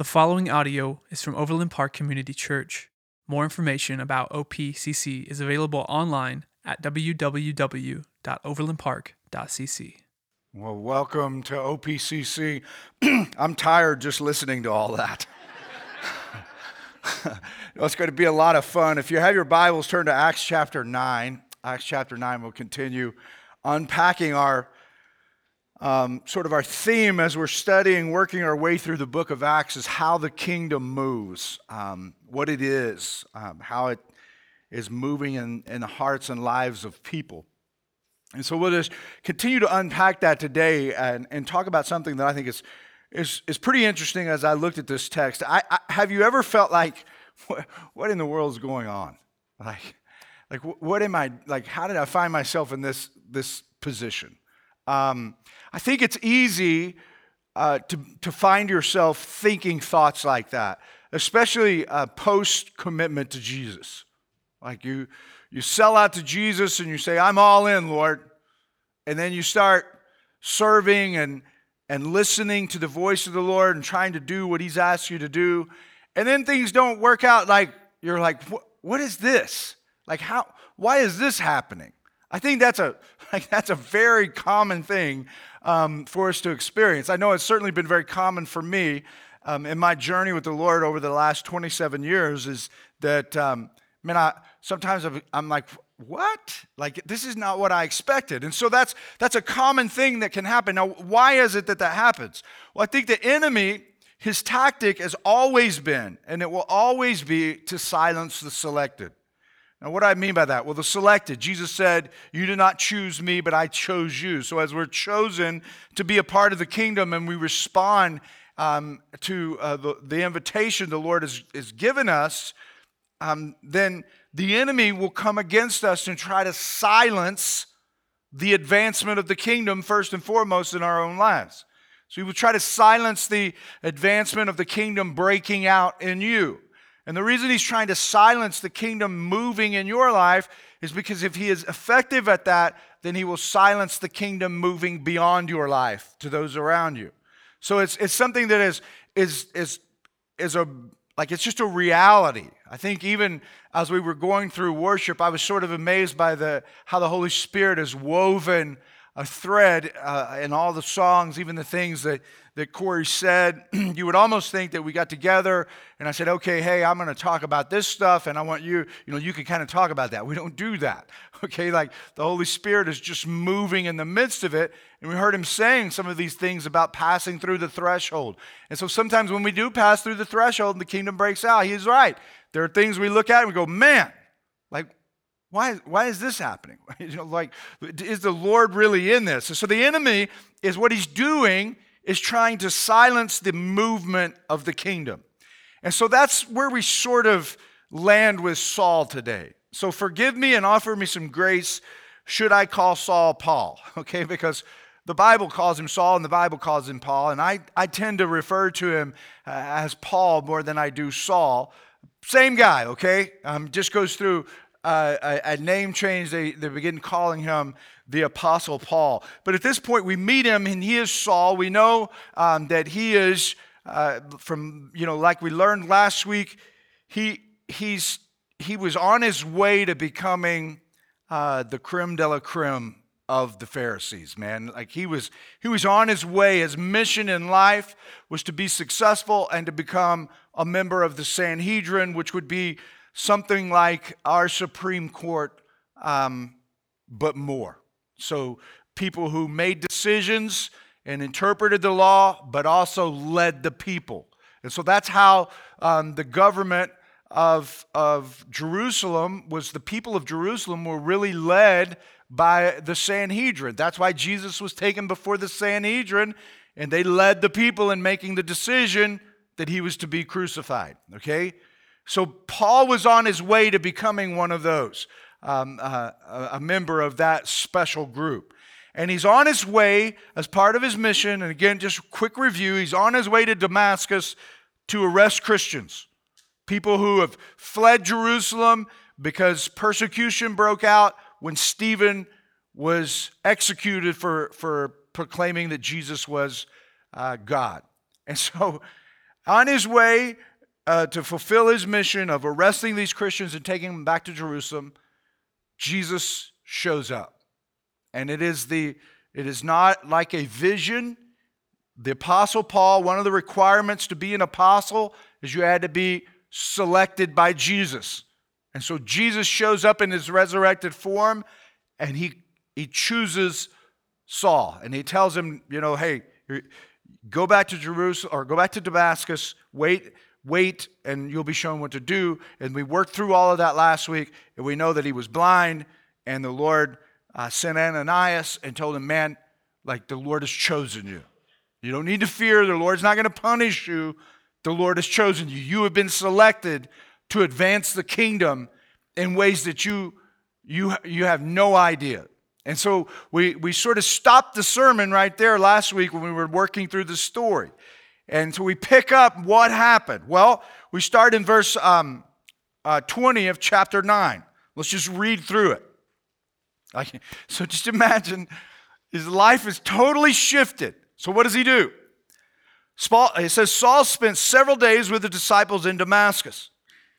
The following audio is from Overland Park Community Church. More information about OPCC is available online at www.overlandpark.cc. Well, welcome to OPCC. I'm tired just listening to all that. it's going to be a lot of fun. If you have your Bibles, turn to Acts chapter 9. Acts chapter 9 will continue unpacking our um, sort of our theme as we're studying, working our way through the book of Acts is how the kingdom moves, um, what it is, um, how it is moving in, in the hearts and lives of people. And so we'll just continue to unpack that today and, and talk about something that I think is, is, is pretty interesting as I looked at this text. I, I, have you ever felt like, what, what in the world is going on? Like, like what am I, like, how did I find myself in this, this position? Um, I think it's easy uh, to, to find yourself thinking thoughts like that, especially uh, post commitment to Jesus. Like you, you sell out to Jesus and you say, I'm all in, Lord. And then you start serving and, and listening to the voice of the Lord and trying to do what He's asked you to do. And then things don't work out like you're like, what is this? Like, how, why is this happening? I think that's a, like, that's a very common thing um, for us to experience. I know it's certainly been very common for me um, in my journey with the Lord over the last 27 years is that, um, man, I, sometimes I'm like, what? Like, this is not what I expected. And so that's, that's a common thing that can happen. Now, why is it that that happens? Well, I think the enemy, his tactic has always been, and it will always be, to silence the selected. Now, what do I mean by that? Well, the selected. Jesus said, You did not choose me, but I chose you. So, as we're chosen to be a part of the kingdom and we respond um, to uh, the, the, invitation the Lord has, has given us, um, then the enemy will come against us and try to silence the advancement of the kingdom, first and foremost, in our own lives. So, he will try to silence the advancement of the kingdom breaking out in you. And the reason he's trying to silence the kingdom moving in your life is because if he is effective at that, then he will silence the kingdom moving beyond your life to those around you. So it's, it's something that is, is, is, is a, like it's just a reality. I think even as we were going through worship, I was sort of amazed by the, how the Holy Spirit has woven a thread uh, in all the songs, even the things that, that Corey said. you would almost think that we got together and I said, okay, hey, I'm going to talk about this stuff and I want you, you know, you can kind of talk about that. We don't do that. Okay, like the Holy Spirit is just moving in the midst of it. And we heard him saying some of these things about passing through the threshold. And so sometimes when we do pass through the threshold and the kingdom breaks out, he's right. There are things we look at and we go, man, like why, why is this happening? you know, like, is the Lord really in this? so the enemy is what he's doing is trying to silence the movement of the kingdom. And so that's where we sort of land with Saul today. So forgive me and offer me some grace should I call Saul Paul, okay? Because the Bible calls him Saul and the Bible calls him Paul, and I, I tend to refer to him uh, as Paul more than I do Saul. Same guy, okay? Um, just goes through uh, a, a, name change. They, they begin calling him the Apostle Paul. But at this point, we meet him, and he is Saul. We know um, that he is, uh, from, you know, like we learned last week, he, he's, he was on his way to becoming uh, the creme de la creme of the Pharisees, man. Like he was, he was on his way. His mission in life was to be successful and to become a member of the Sanhedrin, which would be something like our Supreme Court, um, but more. So, people who made decisions and interpreted the law, but also led the people. And so that's how um, the government of, of Jerusalem was the people of Jerusalem were really led by the Sanhedrin. That's why Jesus was taken before the Sanhedrin, and they led the people in making the decision that he was to be crucified. Okay? So Paul was on his way to becoming one of those, um, uh, a member of that special group. And he's on his way as part of his mission. And again, just quick review he's on his way to Damascus to arrest Christians, people who have fled Jerusalem because persecution broke out when Stephen was executed for, for proclaiming that Jesus was uh, God. And so On his way uh, to fulfill his mission of arresting these Christians and taking them back to Jerusalem, Jesus shows up. And it is the it is not like a vision. The apostle Paul, one of the requirements to be an apostle is you had to be selected by Jesus. And so Jesus shows up in his resurrected form and he he chooses Saul and he tells him, you know, hey, go back to Jerusalem or go back to Damascus, wait wait and you'll be shown what to do. And we worked through all of that last week, and we know that he was blind, and the Lord uh, sent Ananias and told him, Man, like the Lord has chosen you. You don't need to fear. The Lord's not going to punish you. The Lord has chosen you. You have been selected to advance the kingdom in ways that you, you, you have no idea. And so we, we sort of stopped the sermon right there last week when we were working through the story. And so we pick up what happened. Well, we start in verse um, uh, 20 of chapter 9. Let's just read through it. So just imagine his life is totally shifted. So what does he do? It says Saul spent several days with the disciples in Damascus.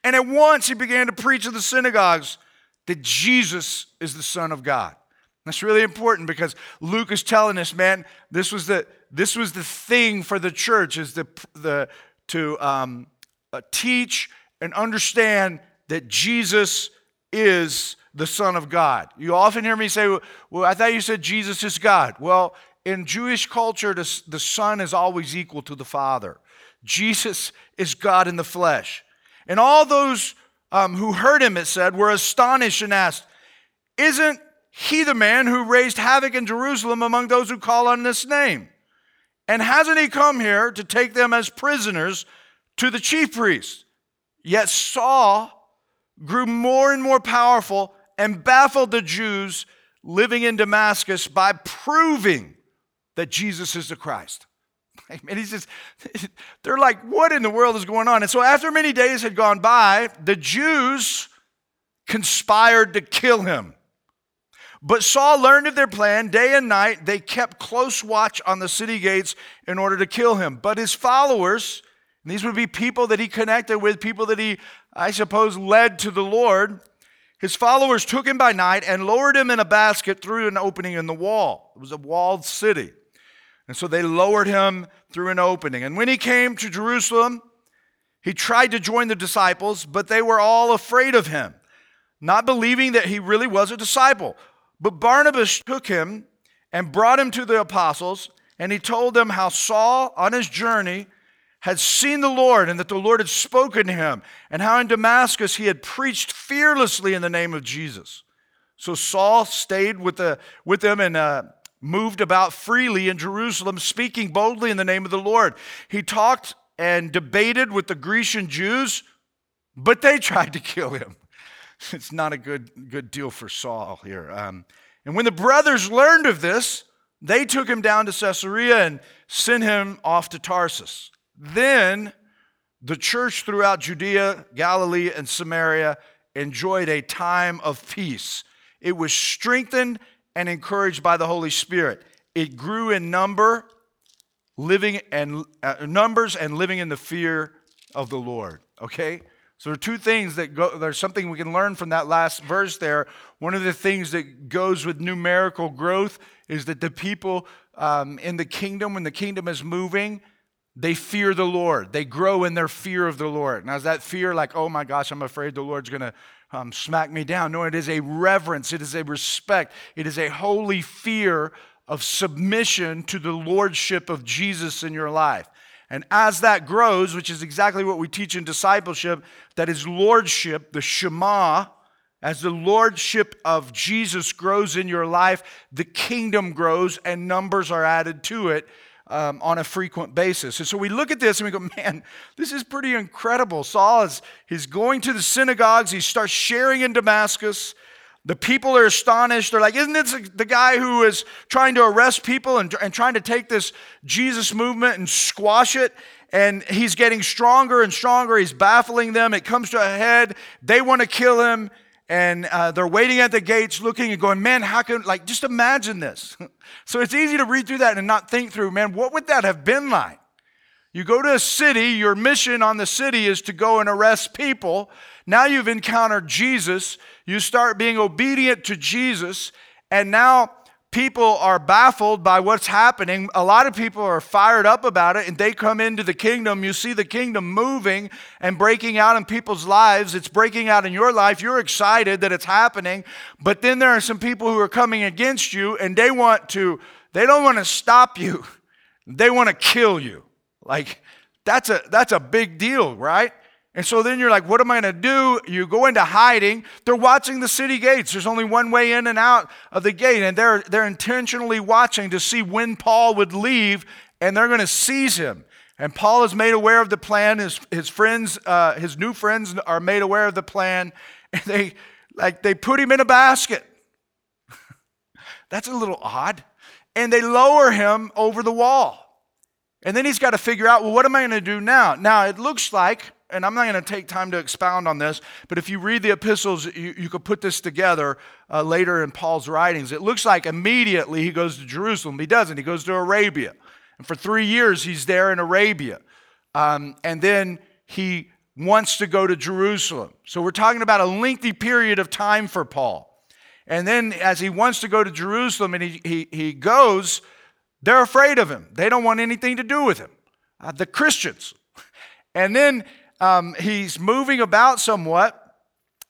And at once he began to preach in the synagogues that Jesus is the Son of God. That's really important because Luke is telling us, man, this was the this was the thing for the church is the the to um, uh, teach and understand that Jesus is the Son of God. You often hear me say, "Well, I thought you said Jesus is God." Well, in Jewish culture, the, Son is always equal to the Father. Jesus is God in the flesh, and all those um, who heard him, it said, were astonished and asked, "Isn't he the man who raised havoc in Jerusalem among those who call on this name? And hasn't he come here to take them as prisoners to the chief priests? Yet Saul grew more and more powerful and baffled the Jews living in Damascus by proving that Jesus is the Christ. And he says, they're like, what in the world is going on? And so after many days had gone by, the Jews conspired to kill him. But Saul learned of their plan. Day and night, they kept close watch on the city gates in order to kill him. But his followers, these would be people that he connected with, people that he, I suppose, led to the Lord. His followers took him by night and lowered him in a basket through an opening in the wall. It was a walled city. And so they lowered him through an opening. And when he came to Jerusalem, he tried to join the disciples, but they were all afraid of him, not believing that he really was a disciple. But Barnabas took him and brought him to the apostles, and he told them how Saul, on his journey, had seen the Lord and that the Lord had spoken to him, and how in Damascus he had preached fearlessly in the name of Jesus. So Saul stayed with, the, with them and uh, moved about freely in Jerusalem, speaking boldly in the name of the Lord. He talked and debated with the Grecian Jews, but they tried to kill him. it's not a good, good deal for Saul here. Um, and when the brothers learned of this, they took him down to Caesarea and sent him off to Tarsus. Then the church throughout Judea, Galilee, and Samaria enjoyed a time of peace. It was strengthened and encouraged by the Holy Spirit. It grew in number, living and uh, numbers and living in the fear of the Lord. Okay? So there are two things that go, there's something we can learn from that last verse there. One of the things that goes with numerical growth is that the people um, in the kingdom, when the kingdom is moving, they fear the Lord. They grow in their fear of the Lord. Now, is that fear like, oh my gosh, I'm afraid the Lord's going to um, smack me down? No, it is a reverence, it is a respect, it is a holy fear of submission to the lordship of Jesus in your life. And as that grows, which is exactly what we teach in discipleship, that is lordship, the Shema, as the lordship of Jesus grows in your life, the kingdom grows and numbers are added to it um, on a frequent basis. And so we look at this and we go, man, this is pretty incredible. Saul is he's going to the synagogues, he starts sharing in Damascus. The people are astonished. They're like, Isn't this the guy who is trying to arrest people and, and trying to take this Jesus movement and squash it? And he's getting stronger and stronger. He's baffling them. It comes to a head. They want to kill him. And uh, they're waiting at the gates looking and going, Man, how can, like, just imagine this. so it's easy to read through that and not think through, man, what would that have been like? You go to a city, your mission on the city is to go and arrest people. Now you've encountered Jesus. You start being obedient to Jesus, and now people are baffled by what's happening. A lot of people are fired up about it, and they come into the kingdom. You see the kingdom moving and breaking out in people's lives. It's breaking out in your life. You're excited that it's happening, but then there are some people who are coming against you, and they want to, they don't want to stop you, they want to kill you. Like, that's a, that's a big deal, right? And so then you're like, what am I going to do? You go into hiding. They're watching the city gates. There's only one way in and out of the gate. And they're, they're intentionally watching to see when Paul would leave, and they're going to seize him. And Paul is made aware of the plan. His, his friends, uh, his new friends are made aware of the plan. And they, like, they put him in a basket. That's a little odd. And they lower him over the wall. And then he's got to figure out, well, what am I going to do now? Now, it looks like, and I'm not going to take time to expound on this, but if you read the epistles, you, you could put this together uh, later in Paul's writings. It looks like immediately he goes to Jerusalem. He doesn't. He goes to Arabia. And for three years, he's there in Arabia. Um, and then he wants to go to Jerusalem. So we're talking about a lengthy period of time for Paul. And then as he wants to go to Jerusalem and he, he, he goes, they're afraid of him. They don't want anything to do with him. Uh, the Christians. And then um, he's moving about somewhat.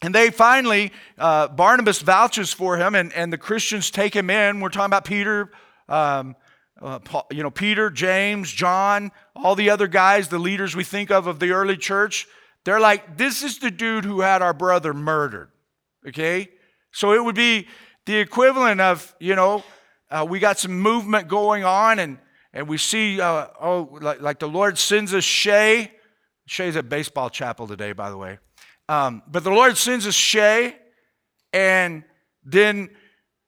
And they finally, uh, Barnabas vouches for him, and, and the Christians take him in. We're talking about Peter, um, uh, Paul, you know, Peter, James, John, all the other guys, the leaders we think of of the early church. They're like, this is the dude who had our brother murdered. Okay? So it would be the equivalent of, you know, uh, we got some movement going on, and, and we see, uh, oh, like, like the Lord sends us Shay. Shay's at baseball chapel today, by the way. Um, but the Lord sends us Shay, and then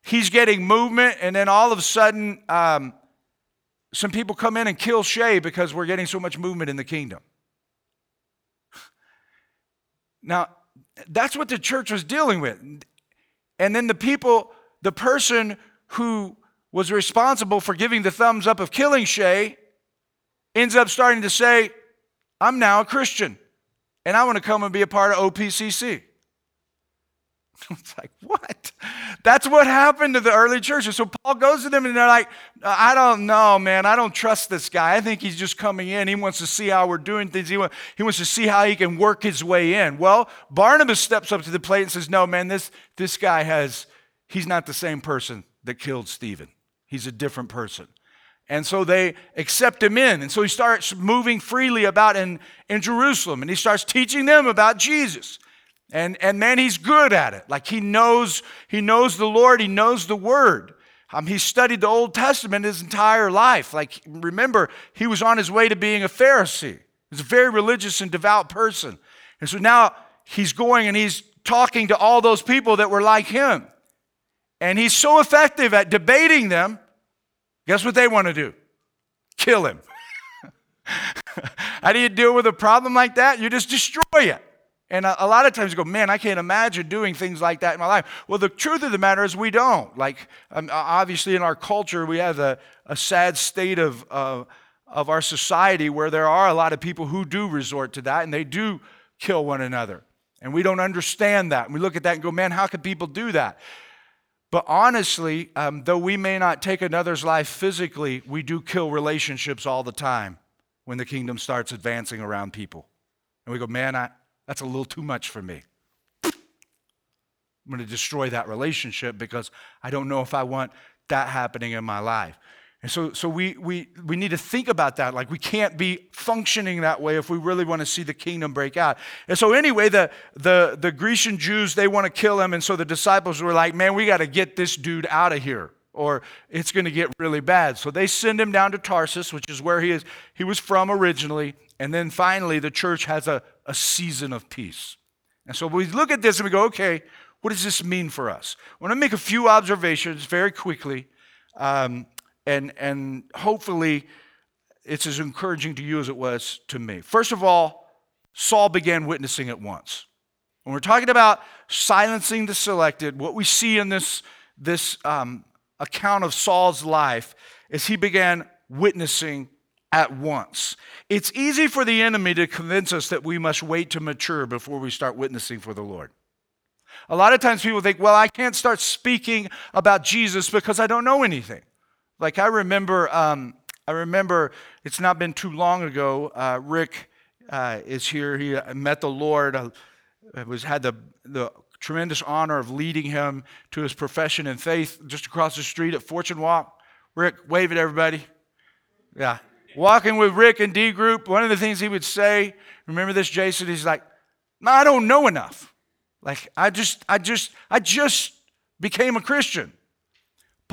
he's getting movement, and then all of a sudden, um, some people come in and kill Shay because we're getting so much movement in the kingdom. Now, that's what the church was dealing with. And then the people, the person who was responsible for giving the thumbs up of killing Shay ends up starting to say, I'm now a Christian and I want to come and be a part of OPCC. It's like, what? That's what happened to the early churches. So Paul goes to them and they're like, I don't know, man. I don't trust this guy. I think he's just coming in. He wants to see how we're doing things. He, he wants to see how he can work his way in. Well, Barnabas steps up to the plate and says, No, man, this, this guy has, he's not the same person that killed Stephen. He's a different person. And so they accept him in. And so he starts moving freely about in, in Jerusalem and he starts teaching them about Jesus. And, and man, he's good at it. Like he knows, he knows the Lord, he knows the word. Um, he studied the Old Testament his entire life. Like, remember, he was on his way to being a Pharisee. He's a very religious and devout person. And so now he's going and he's talking to all those people that were like him. And he's so effective at debating them Guess what they want to do? Kill him. How do you deal with a problem like that? You just destroy it. And a, a, lot of times you go, man, I can't imagine doing things like that in my life. Well, the truth of the matter is we don't. Like, um, obviously, in our culture, we have a, a sad state of, uh, of our society where there are a lot of people who do resort to that and they do kill one another. And we don't understand that. And we look at that and go, man, how can people do that? But honestly, um, though we may not take another's life physically, we do kill relationships all the time when the kingdom starts advancing around people. And we go, man, I, that's a little too much for me. I'm going to destroy that relationship because I don't know if I want that happening in my life. And so, so we, we, we need to think about that. Like, we can't be functioning that way if we really want to see the kingdom break out. And so, anyway, the, the, the Grecian Jews, they want to kill him. And so the disciples were like, man, we got to get this dude out of here or it's going to get really bad. So they send him down to Tarsus, which is where he, is, he was from originally. And then finally, the church has a, a season of peace. And so we look at this and we go, okay, what does this mean for us? I want to make a few observations very quickly. Um, and, and hopefully it's as encouraging to you as it was to me. First of all, Saul began witnessing at once. When we're talking about silencing the selected, what we see in this, this um, account of Saul's life is he began witnessing at once. It's easy for the enemy to convince us that we must wait to mature before we start witnessing for the Lord. A lot of times people think, well, I can't start speaking about Jesus because I don't know anything. Like I remember, um, I remember it's not been too long ago. Uh, Rick uh, is here. He uh, met the Lord. Uh, was had the the tremendous honor of leading him to his profession in faith just across the street at Fortune Walk. Rick, wave at everybody. Yeah, walking with Rick and D Group. One of the things he would say, remember this, Jason? He's like, "I don't know enough. Like I just, I just, I just became a Christian."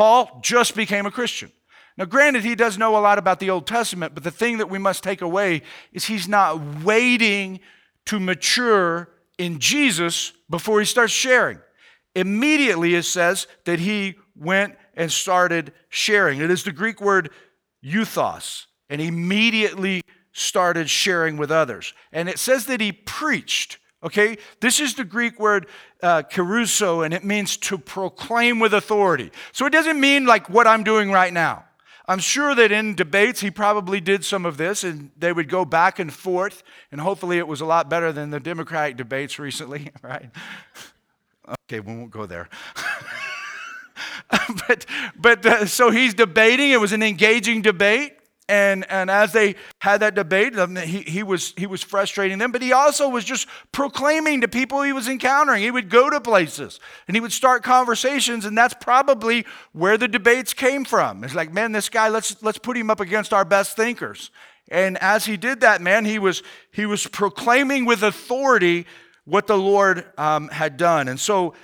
Paul just became a Christian. Now, granted, he does know a lot about the Old Testament, but the thing that we must take away is he's not waiting to mature in Jesus before he starts sharing. Immediately, it says that he went and started sharing. It is the Greek word euthos, and immediately started sharing with others. And it says that he preached. Okay, this is the Greek word uh, kerusso, and it means to proclaim with authority. So it doesn't mean like what I'm doing right now. I'm sure that in debates he probably did some of this, and they would go back and forth, and hopefully it was a lot better than the Democratic debates recently, right? Okay, we won't go there. but but uh, so he's debating. It was an engaging debate. And, and as they had that debate, um, he, he, was, he was frustrating them, but he also was just proclaiming to people he was encountering. He would go to places and he would start conversations, and that's probably where the debates came from. It's like, man, this guy, let's, let's put him up against our best thinkers. And as he did that, man, he was, he was proclaiming with authority what the Lord um, had done. And so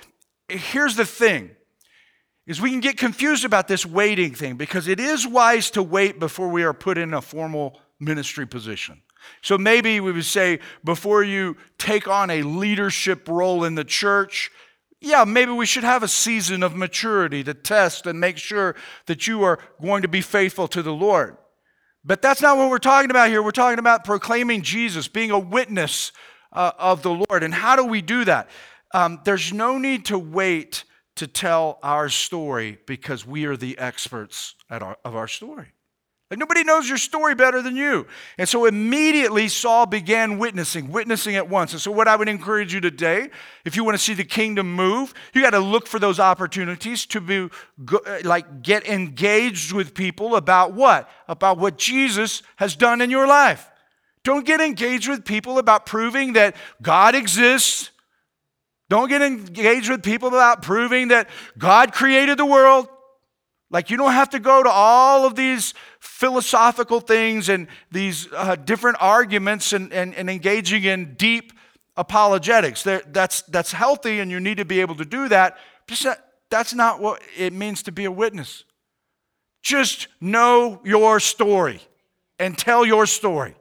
here's the thing is we can get confused about this waiting thing because it is wise to wait before we are put in a formal ministry position. So maybe we would say before you take on a leadership role in the church, yeah, maybe we should have a season of maturity to test and make sure that you are going to be faithful to the Lord. But that's not what we're talking about here. We're talking about proclaiming Jesus, being a witness uh, of the Lord. And how do we do that? Um, there's no need to wait to tell our story because we are the experts our, of our story. Like nobody knows your story better than you. And so immediately Saul began witnessing, witnessing at once. And so, what I would encourage you today, if you want to see the kingdom move, you got to look for those opportunities to be like get engaged with people about what? About what Jesus has done in your life. Don't get engaged with people about proving that God exists don't get engaged with people about proving that God created the world. Like, you don't have to go to all of these philosophical things and these uh, different arguments and, and, and, engaging in deep apologetics. that's, that's healthy, and you need to be able to do that. But that's not what it means to be a witness. Just know your story and tell your story.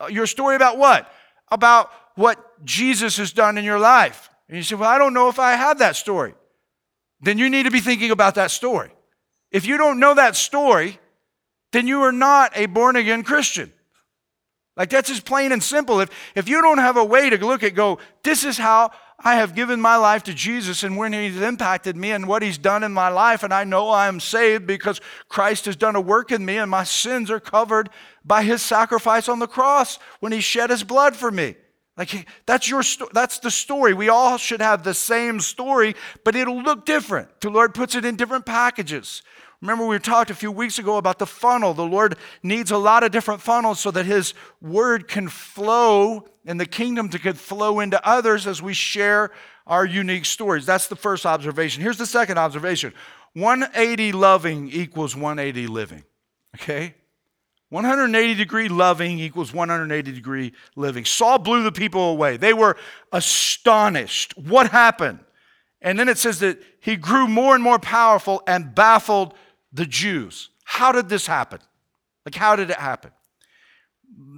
Uh, your story about what? About what Jesus has done in your life. And you say, Well, I don't know if I have that story. Then you need to be thinking about that story. If you don't know that story, then you are not a born again Christian. Like that's just plain and simple. If, if you don't have a way to look at, go, this is how I have given my life to Jesus and when He's impacted me and what He's done in my life, and I know I am saved because Christ has done a work in me and my sins are covered by His sacrifice on the cross when He shed His blood for me. Like that's your sto- that's the story. We all should have the same story, but it'll look different. The Lord puts it in different packages. Remember, we talked a few weeks ago about the funnel. The Lord needs a lot of different funnels so that His word can flow and the kingdom to can flow into others as we share our unique stories. That's the first observation. Here's the second observation 180 loving equals 180 living. Okay? 180 degree loving equals 180 degree living. Saul blew the people away. They were astonished. What happened? And then it says that he grew more and more powerful and baffled the Jews. How did this happen? Like, how did it happen?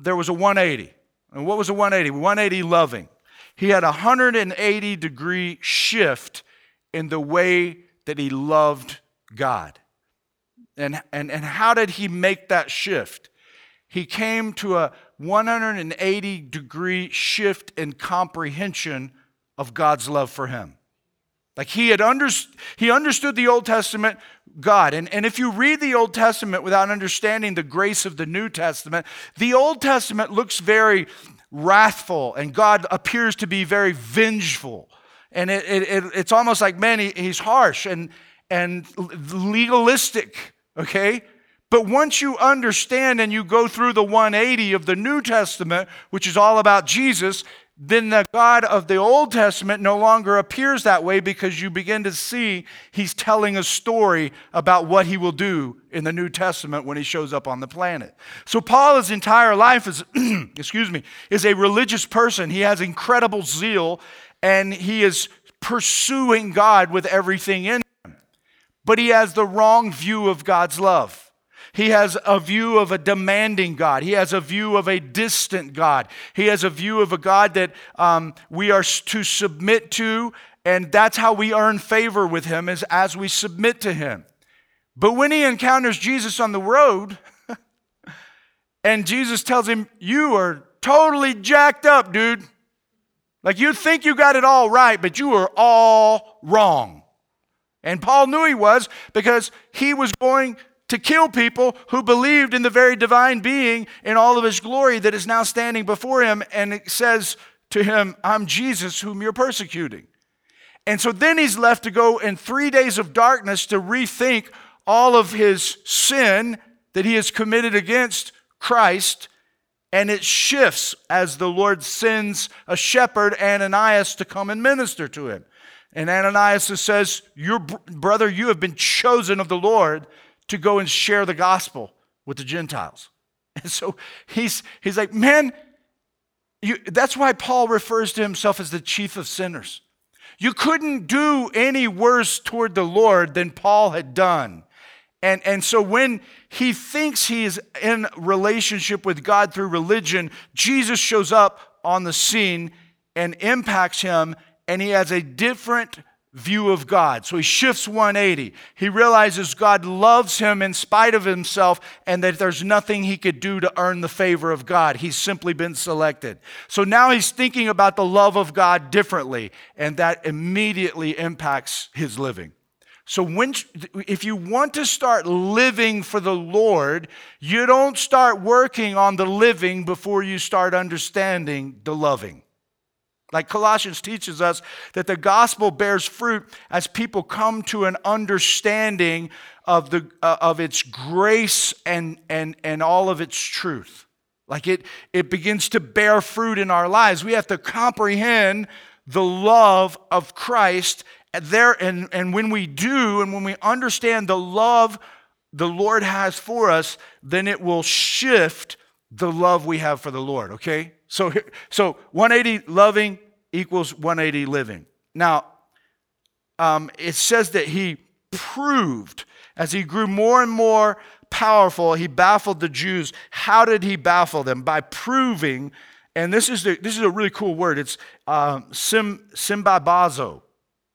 There was a 180. And what was a 180? 180 loving. He had a 180 degree shift in the way that he loved God. And, and, and how did he make that shift? He came to a 180 degree shift in comprehension of God's love for him. Like he had under, he understood the Old Testament God. And, and if you read the Old Testament without understanding the grace of the New Testament, the Old Testament looks very wrathful and God appears to be very vengeful. And it, it, it, it's almost like, man, he, he's harsh and, and legalistic, okay? But once you understand and you go through the 180 of the New Testament, which is all about Jesus, then the God of the Old Testament no longer appears that way because you begin to see he's telling a story about what he will do in the New Testament when he shows up on the planet. So Paul's entire life is excuse me, is a religious person. He has incredible zeal and he is pursuing God with everything in. But he has the wrong view of God's love. He has a view of a demanding God. He has a view of a distant God. He has a view of a God that um, we are to submit to, and that's how we earn favor with Him, is as we submit to Him. But when he encounters Jesus on the road, and Jesus tells him, You are totally jacked up, dude. Like you think you got it all right, but you are all wrong. And Paul knew he was because he was going to kill people who believed in the very divine being in all of his glory that is now standing before him. And it says to him, I'm Jesus whom you're persecuting. And so then he's left to go in three days of darkness to rethink all of his sin that he has committed against Christ. And it shifts as the Lord sends a shepherd, Ananias, to come and minister to him. And Ananias says, Your brother, you have been chosen of the Lord to go and share the gospel with the Gentiles. And so he's, he's like, man, you, that's why Paul refers to himself as the chief of sinners. You couldn't do any worse toward the Lord than Paul had done. And, and so when he thinks he's in relationship with God through religion, Jesus shows up on the scene and impacts him, and he has a different view of God. So he shifts 180. He realizes God loves him in spite of himself and that there's nothing he could do to earn the favor of God. He's simply been selected. So now he's thinking about the love of God differently, and that immediately impacts his living. So when if you want to start living for the Lord, you don't start working on the living before you start understanding the loving. Like Colossians teaches us that the gospel bears fruit as people come to an understanding of, the, uh, of its grace and, and, and all of its truth. Like it, it begins to bear fruit in our lives. We have to comprehend the love of Christ there. And, and when we do, and when we understand the love the Lord has for us, then it will shift the love we have for the Lord, okay? So, so 180 loving equals 180 living. Now, um, it says that he proved as he grew more and more powerful, he baffled the Jews. How did he baffle them? By proving, and this is, the, this is a really cool word. It's um, sim, simbabazo.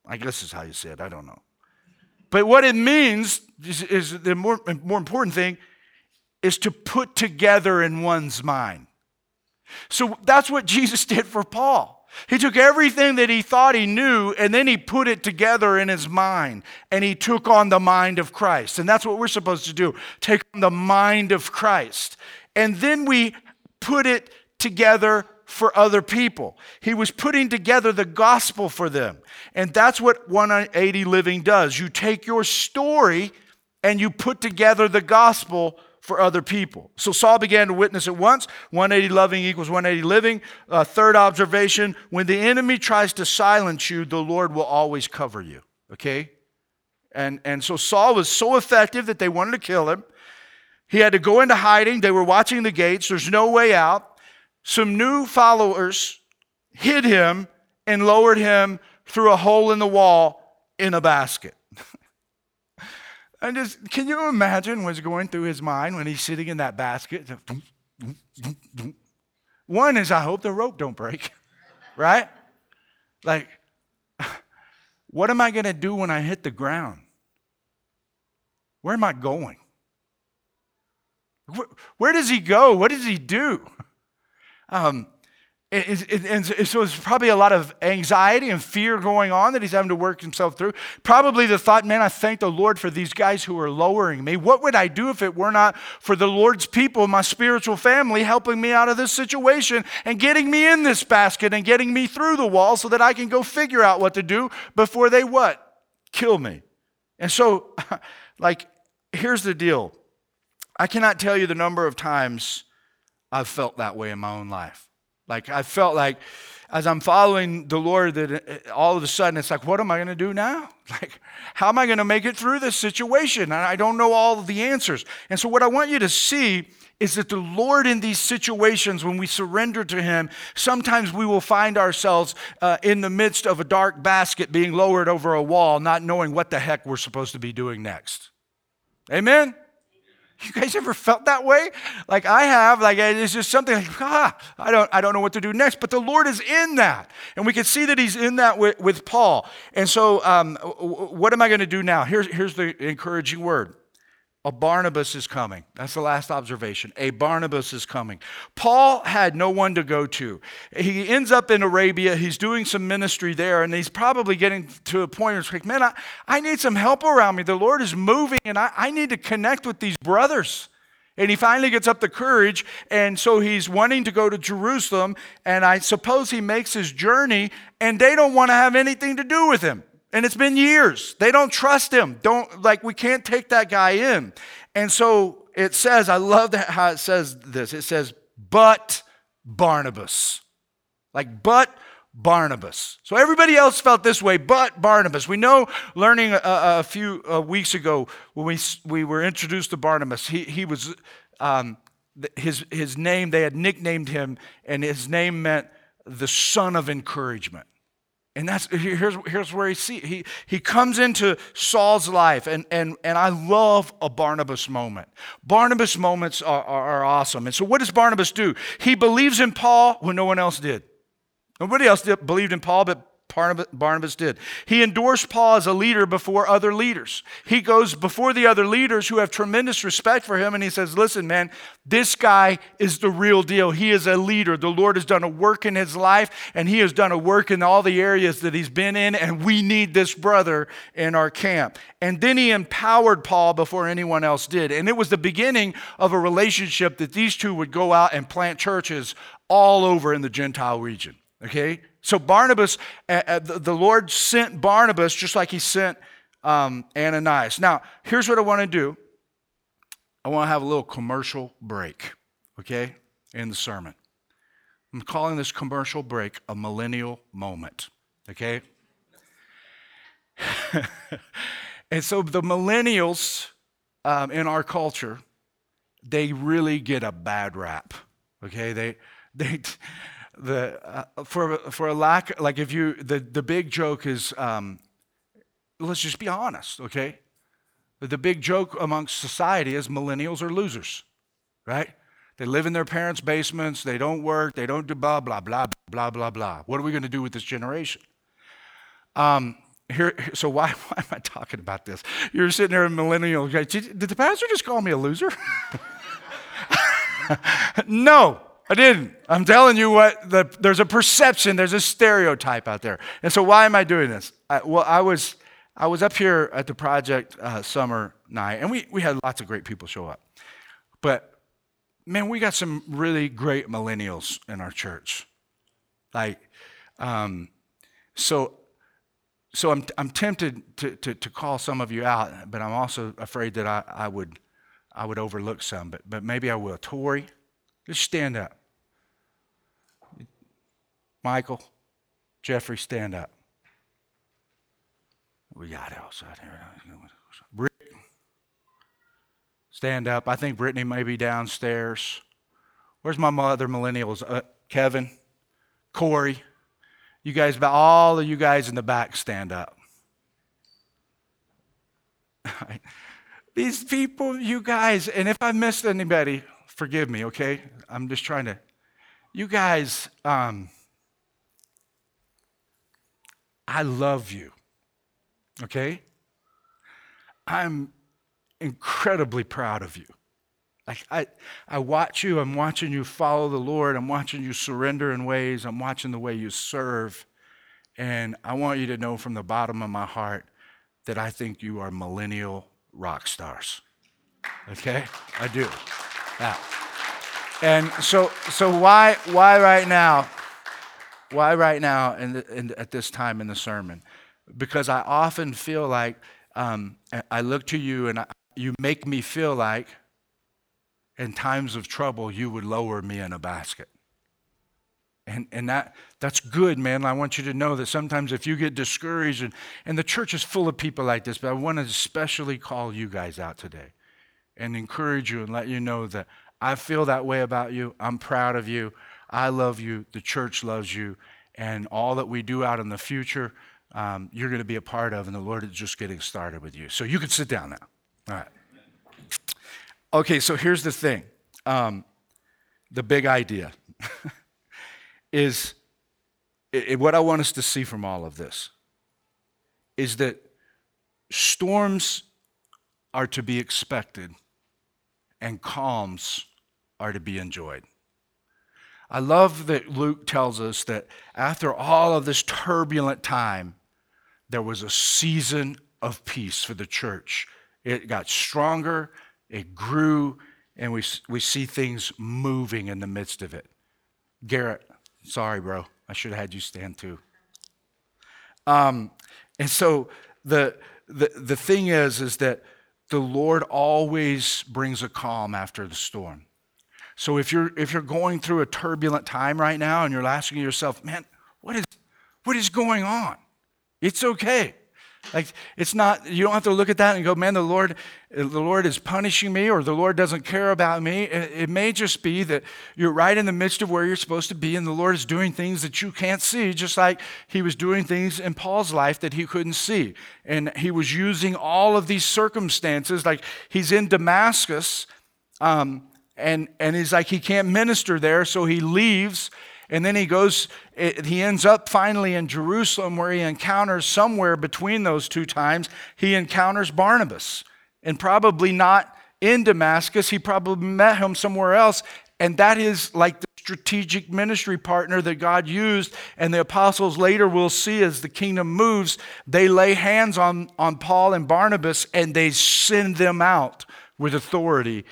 I guess is how you say it. I don't know. But what it means is, is the more, more important thing is to put together in one's mind. So that's what Jesus did for Paul. He took everything that he thought he knew and then he put it together in his mind and he took on the mind of Christ. And that's what we're supposed to do take on the mind of Christ. And then we put it together for other people. He was putting together the gospel for them. And that's what 180 Living does. You take your story and you put together the gospel for other people. So Saul began to witness at once. 180 loving equals 180 living. Uh, third observation when the enemy tries to silence you, the Lord will always cover you. Okay? And, and so Saul was so effective that they wanted to kill him. He had to go into hiding. They were watching the gates. There's no way out. Some new followers hid him and lowered him through a hole in the wall in a basket. And just, can you imagine what's going through his mind when he's sitting in that basket? One is, I hope the rope don't break, right? Like, what am I going to do when I hit the ground? Where am I going? Where, where does he go? What does he do? Um, and so there's probably a lot of anxiety and fear going on that he's having to work himself through. Probably the thought, man, I thank the Lord for these guys who are lowering me. What would I do if it were not for the Lord's people, my spiritual family, helping me out of this situation and getting me in this basket and getting me through the wall so that I can go figure out what to do before they what? Kill me. And so, like, here's the deal I cannot tell you the number of times I've felt that way in my own life. Like I felt like as I'm following the Lord, that all of a sudden it's like, what am I going to do now? Like, how am I going to make it through this situation? And I don't know all of the answers. And so, what I want you to see is that the Lord, in these situations, when we surrender to Him, sometimes we will find ourselves uh, in the midst of a dark basket being lowered over a wall, not knowing what the heck we're supposed to be doing next. Amen? You guys ever felt that way? Like I have, like it's just something like, ah, I don't, I don't know what to do next. But the Lord is in that. And we can see that He's in that with, with Paul. And so, um, what am I going to do now? Here's, here's the encouraging word a Barnabas is coming. That's the last observation. A Barnabas is coming. Paul had no one to go to. He ends up in Arabia. He's doing some ministry there, and he's probably getting to a point where it's like, man, I, I need some help around me. The Lord is moving, and I, I need to connect with these brothers. And he finally gets up the courage, and so he's wanting to go to Jerusalem, and I suppose he makes his journey, and they don't want to have anything to do with him. And it's been years. They don't trust him. Don't like we can't take that guy in. And so it says, I love that how it says this. It says, but Barnabas. Like, but Barnabas. So everybody else felt this way, but Barnabas. We know, learning a, a few weeks ago when we, we were introduced to Barnabas, he, he was, um, his, his name, they had nicknamed him, and his name meant the son of encouragement. And that's here's, here's where he see he he comes into Saul's life, and and and I love a Barnabas moment. Barnabas moments are, are, are awesome. And so what does Barnabas do? He believes in Paul when no one else did. Nobody else did, believed in Paul, but Barnabas did. He endorsed Paul as a leader before other leaders. He goes before the other leaders who have tremendous respect for him and he says, Listen, man, this guy is the real deal. He is a leader. The Lord has done a work in his life and he has done a work in all the areas that he's been in, and we need this brother in our camp. And then he empowered Paul before anyone else did. And it was the beginning of a relationship that these two would go out and plant churches all over in the Gentile region. Okay? So Barnabas, uh, uh, the Lord sent Barnabas just like he sent um, Ananias. Now, here's what I want to do. I want to have a little commercial break, okay, in the sermon. I'm calling this commercial break a millennial moment, okay? and so the millennials um, in our culture, they really get a bad rap, okay? They, they, the uh, for for a lack like if you the the big joke is um, let's just be honest okay the big joke amongst society is millennials are losers right they live in their parents basements they don't work they don't do blah blah blah blah blah blah what are we going to do with this generation um, here, so why, why am I talking about this? You're sitting there, a millennial. Did the pastor just call me a loser? no, I didn't. I'm telling you what, the, there's a perception, there's a stereotype out there. And so, why am I doing this? I, well, I was, I was up here at the project uh, summer night, and we, we had lots of great people show up. But man, we got some really great millennials in our church. Like, um, so, so I'm, I'm tempted to, to, to call some of you out, but I'm also afraid that I, I, would, I would overlook some, but, but maybe I will. Tori, just stand up. Michael, Jeffrey, stand up. We got outside here. Britt, stand up. I think Brittany may be downstairs. Where's my mother, millennials? Uh, Kevin, Corey, you guys, all of you guys in the back, stand up. These people, you guys, and if I missed anybody, forgive me, okay? I'm just trying to. You guys, um, I love you. Okay? I'm incredibly proud of you. Like I, I watch you, I'm watching you follow the Lord, I'm watching you surrender in ways, I'm watching the way you serve. And I want you to know from the bottom of my heart that I think you are millennial rock stars. Okay? I do. Yeah. And so so why why right now? Why right now in at this time in the sermon? Because I often feel like um, I look to you and I, you make me feel like in times of trouble, you would lower me in a basket. And, and that, that's good, man. I want you to know that sometimes if you get discouraged, and, and the church is full of people like this, but I want to especially call you guys out today and encourage you and let you know that I feel that way about you. I'm proud of you. I love you. The church loves you. And all that we do out in the future, um, you're going to be a part of, and the Lord is just getting started with you. So you can sit down now. All right. Okay, so here's the thing um, the big idea is it, what I want us to see from all of this is that storms are to be expected and calms are to be enjoyed. I love that Luke tells us that after all of this turbulent time, there was a season of peace for the church. It got stronger it grew, and we, we see things moving in the midst of it. Garrett, sorry, bro. I should have had you stand too. Um, and so the, the, the thing is, is that the Lord always brings a calm after the storm. So if you're, if you're going through a turbulent time right now and you're asking yourself, man, what is, what is going on? It's okay. Like it's not you don't have to look at that and go, man, the Lord, the Lord is punishing me or the Lord doesn't care about me. It, it may just be that you're right in the midst of where you're supposed to be, and the Lord is doing things that you can't see, just like He was doing things in Paul's life that he couldn't see. And he was using all of these circumstances, like he's in Damascus, um, and and he's like he can't minister there, so he leaves and then he goes, he ends up finally in Jerusalem where he encounters somewhere between those two times, he encounters Barnabas. And probably not in Damascus, he probably met him somewhere else. And that is like the strategic ministry partner that God used. And the apostles later will see as the kingdom moves, they lay hands on, on Paul and Barnabas and they send them out with authority.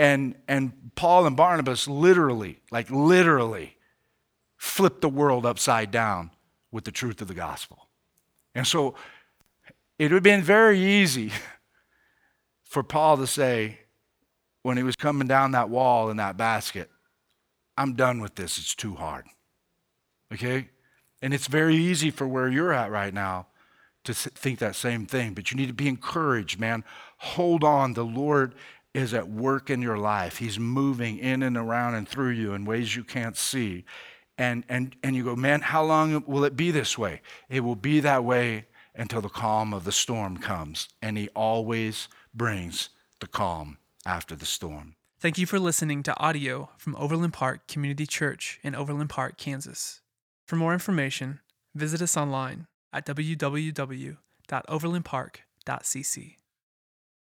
And, and Paul and Barnabas literally, like literally, flipped the world upside down with the truth of the gospel. And so it would have been very easy for Paul to say, when he was coming down that wall in that basket, I'm done with this. It's too hard. Okay? And it's very easy for where you're at right now to think that same thing, but you need to be encouraged, man. Hold on. The Lord is at work in your life, He's moving in and around and through you in ways you can't see and, and, and you go, man, how long will it be this way? It will be that way until the calm of the storm comes. And He always brings the calm after the storm. Thank you for listening to audio from Overland Park Community Church in Overland Park, Kansas. For more information, visit us online at www.overlandpark.cc.